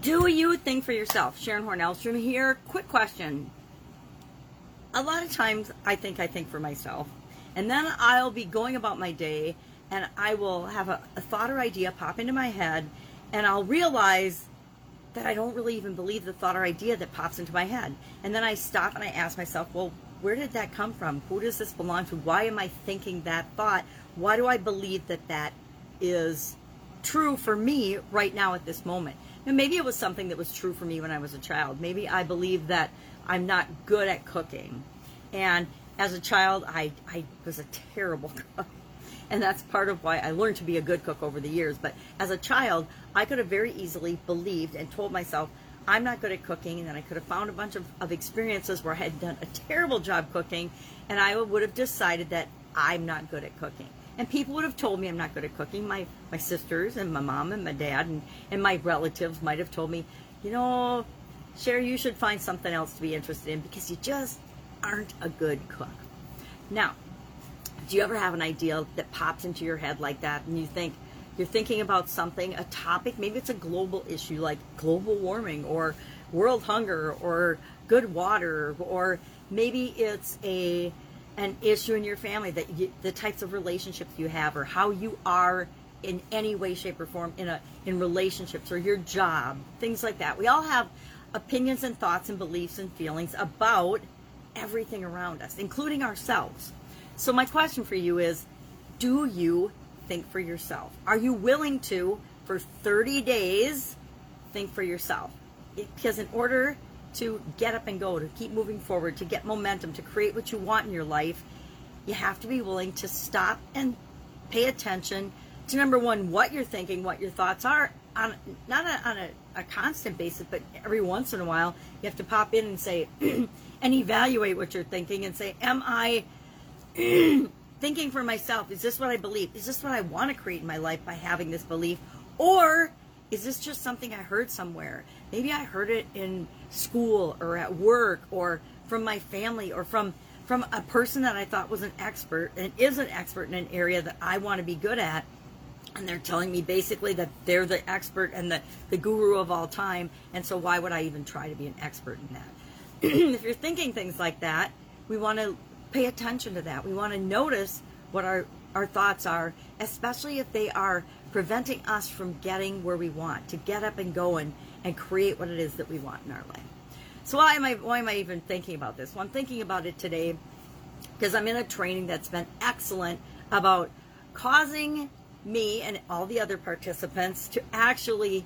Do you think for yourself? Sharon Hornellstrom here. Quick question. A lot of times I think I think for myself. And then I'll be going about my day and I will have a, a thought or idea pop into my head and I'll realize that I don't really even believe the thought or idea that pops into my head. And then I stop and I ask myself, well, where did that come from? Who does this belong to? Why am I thinking that thought? Why do I believe that that is true for me right now at this moment? And maybe it was something that was true for me when I was a child. Maybe I believe that I'm not good at cooking. And as a child, I, I was a terrible cook. And that's part of why I learned to be a good cook over the years. But as a child, I could have very easily believed and told myself, I'm not good at cooking. And then I could have found a bunch of, of experiences where I had done a terrible job cooking. And I would have decided that I'm not good at cooking. And people would have told me I'm not good at cooking. My, my sisters and my mom and my dad and, and my relatives might have told me, you know, Sherry, you should find something else to be interested in because you just aren't a good cook. Now, do you ever have an idea that pops into your head like that and you think you're thinking about something, a topic, maybe it's a global issue like global warming or world hunger or good water or maybe it's a an issue in your family that you, the types of relationships you have or how you are in any way shape or form in a in relationships or your job things like that. We all have opinions and thoughts and beliefs and feelings about everything around us including ourselves. So my question for you is do you think for yourself? Are you willing to for 30 days think for yourself? Because in order to get up and go, to keep moving forward, to get momentum, to create what you want in your life, you have to be willing to stop and pay attention to number one, what you're thinking, what your thoughts are, on not a, on a, a constant basis, but every once in a while, you have to pop in and say, and evaluate what you're thinking and say, am I thinking for myself? Is this what I believe? Is this what I want to create in my life by having this belief? Or is this just something I heard somewhere? Maybe I heard it in school or at work or from my family or from from a person that I thought was an expert and is an expert in an area that I want to be good at. And they're telling me basically that they're the expert and the, the guru of all time. And so why would I even try to be an expert in that? if you're thinking things like that, we want to pay attention to that. We want to notice what our, our thoughts are, especially if they are preventing us from getting where we want, to get up and go and, and create what it is that we want in our life. So why am I why am I even thinking about this? Well, I'm thinking about it today because I'm in a training that's been excellent about causing me and all the other participants to actually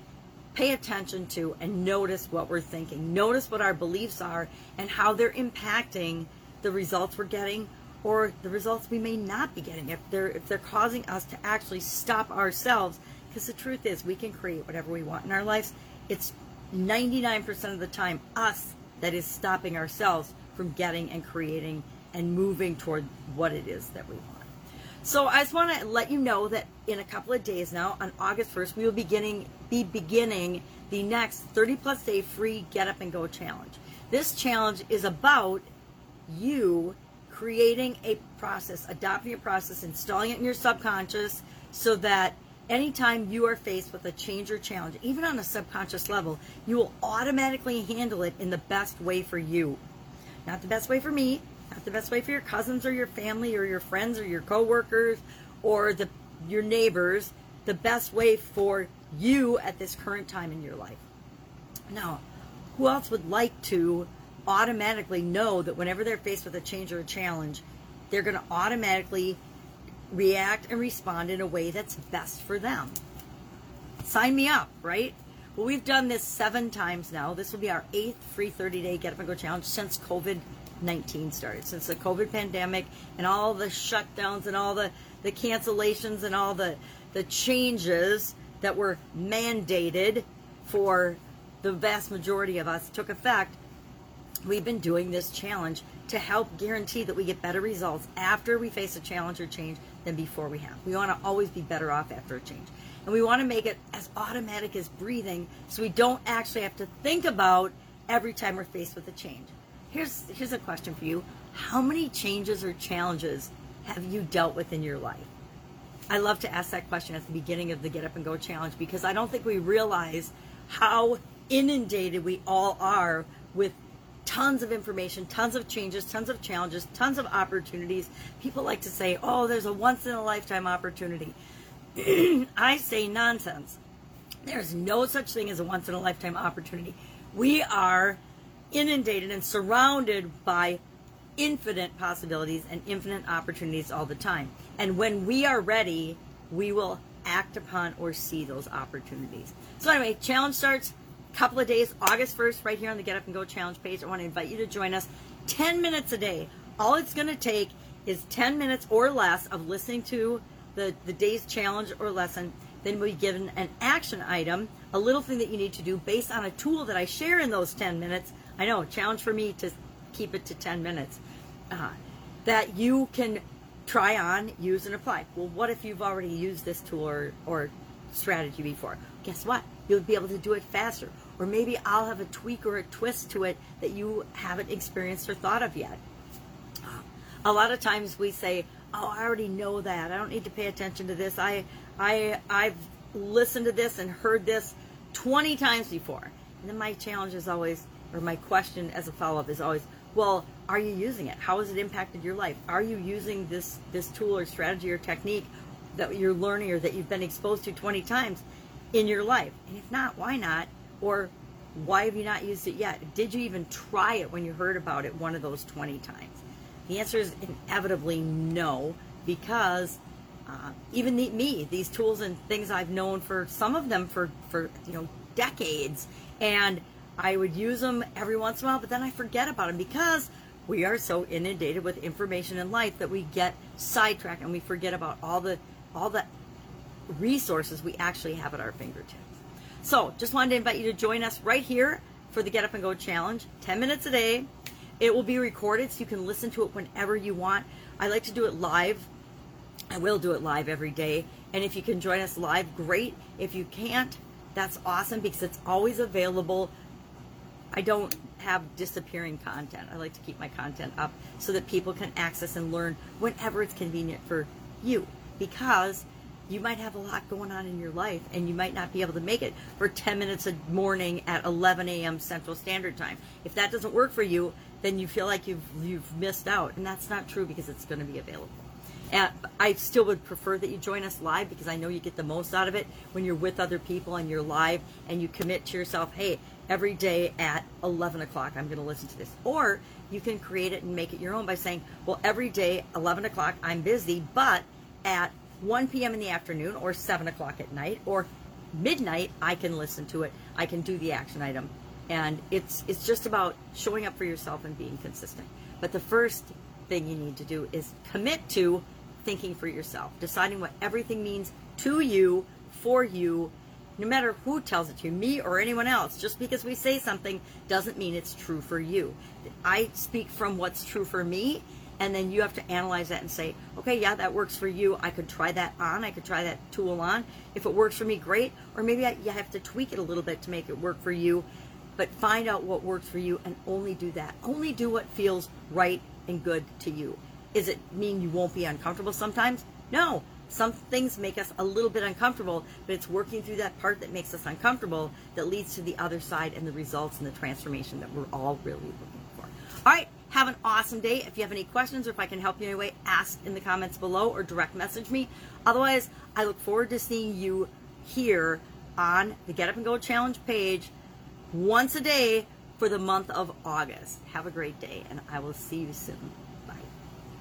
pay attention to and notice what we're thinking. Notice what our beliefs are and how they're impacting the results we're getting or the results we may not be getting if they're if they're causing us to actually stop ourselves. Because the truth is we can create whatever we want in our lives. It's 99% of the time us that is stopping ourselves from getting and creating and moving toward what it is that we want. So i just want to let you know that in a couple of days now on august 1st we will beginning be beginning the next 30 plus day free get up and go challenge. This challenge is about you creating a process, adopting a process, installing it in your subconscious so that anytime you are faced with a change or challenge, even on a subconscious level, you will automatically handle it in the best way for you. Not the best way for me, not the best way for your cousins or your family or your friends or your coworkers or the your neighbors, the best way for you at this current time in your life. Now, who else would like to automatically know that whenever they're faced with a change or a challenge, they're going to automatically react and respond in a way that's best for them. Sign me up, right? Well, we've done this seven times now. This will be our eighth free 30 day Get Up and Go challenge since COVID 19 started, since the COVID pandemic and all the shutdowns and all the, the cancellations and all the, the changes that were mandated for the vast majority of us took effect we've been doing this challenge to help guarantee that we get better results after we face a challenge or change than before we have. We want to always be better off after a change. And we want to make it as automatic as breathing so we don't actually have to think about every time we're faced with a change. Here's here's a question for you. How many changes or challenges have you dealt with in your life? I love to ask that question at the beginning of the Get Up and Go challenge because I don't think we realize how inundated we all are with tons of information, tons of changes, tons of challenges, tons of opportunities. People like to say, oh, there's a once in a lifetime opportunity. I say nonsense. There's no such thing as a once in a lifetime opportunity. We are inundated and surrounded by infinite possibilities and infinite opportunities all the time. And when we are ready, we will act upon or see those opportunities. So anyway, challenge starts couple of days, August 1st, right here on the Get Up and Go Challenge page. I want to invite you to join us 10 minutes a day. All it's going to take is 10 minutes or less of listening to the, the day's challenge or lesson. Then we'll be given an action item, a little thing that you need to do based on a tool that I share in those 10 minutes. I know, challenge for me to keep it to 10 minutes. Uh, that you can try on, use, and apply. Well, what if you've already used this tool or, or strategy before? Guess what? You'll be able to do it faster. Or maybe I'll have a tweak or a twist to it that you haven't experienced or thought of yet. A lot of times we say, "Oh, I already know that. I don't need to pay attention to this. I I I've listened to this and heard this 20 times before." And then my challenge is always or my question as a follow-up is always, "Well, are you using it? How has it impacted your life? Are you using this this tool or strategy or technique that you're learning or that you've been exposed to 20 times in your life? And if not, why not? Or why have you not used it yet? Did you even try it when you heard about it one of those 20 times? The answer is inevitably no, because uh, even the, me, these tools and things I've known for some of them for, for you know decades, and I would use them every once in a while, but then I forget about them because we are so inundated with information in life that we get sidetracked and we forget about all the all the resources we actually have at our fingertips. So, just wanted to invite you to join us right here for the Get Up and Go Challenge, 10 minutes a day. It will be recorded so you can listen to it whenever you want. I like to do it live. I will do it live every day. And if you can join us live, great. If you can't, that's awesome because it's always available. I don't have disappearing content. I like to keep my content up so that people can access and learn whenever it's convenient for you because you might have a lot going on in your life and you might not be able to make it for 10 minutes a morning at 11 a.m. Central Standard Time. If that doesn't work for you, then you feel like you've you've missed out, and that's not true because it's going to be available. And I still would prefer that you join us live because I know you get the most out of it when you're with other people and you're live and you commit to yourself, hey, every day at 11 o'clock, I'm going to listen to this. Or you can create it and make it your own by saying, well, every day, 11 o'clock, I'm busy, but at 1 p.m. in the afternoon or 7 o'clock at night or midnight, I can listen to it. I can do the action item. And it's, it's just about showing up for yourself and being consistent. But the first thing you need to do is commit to thinking for yourself, deciding what everything means to you, for you, no matter who tells it to you, me or anyone else. Just because we say something doesn't mean it's true for you. I speak from what's true for me, and then you have to analyze that and say, okay, yeah, that works for you. I could try that on. I could try that tool on. If it works for me, great. Or maybe I, you have to tweak it a little bit to make it work for you. But find out what works for you and only do that. Only do what feels right and good to you. Is it mean you won't be uncomfortable sometimes? No. Some things make us a little bit uncomfortable, but it's working through that part that makes us uncomfortable that leads to the other side and the results and the transformation that we're all really looking for. All right. Have an awesome day. If you have any questions or if I can help you in any way, ask in the comments below or direct message me. Otherwise, I look forward to seeing you here on the Get Up and Go Challenge page once a day for the month of August. Have a great day, and I will see you soon.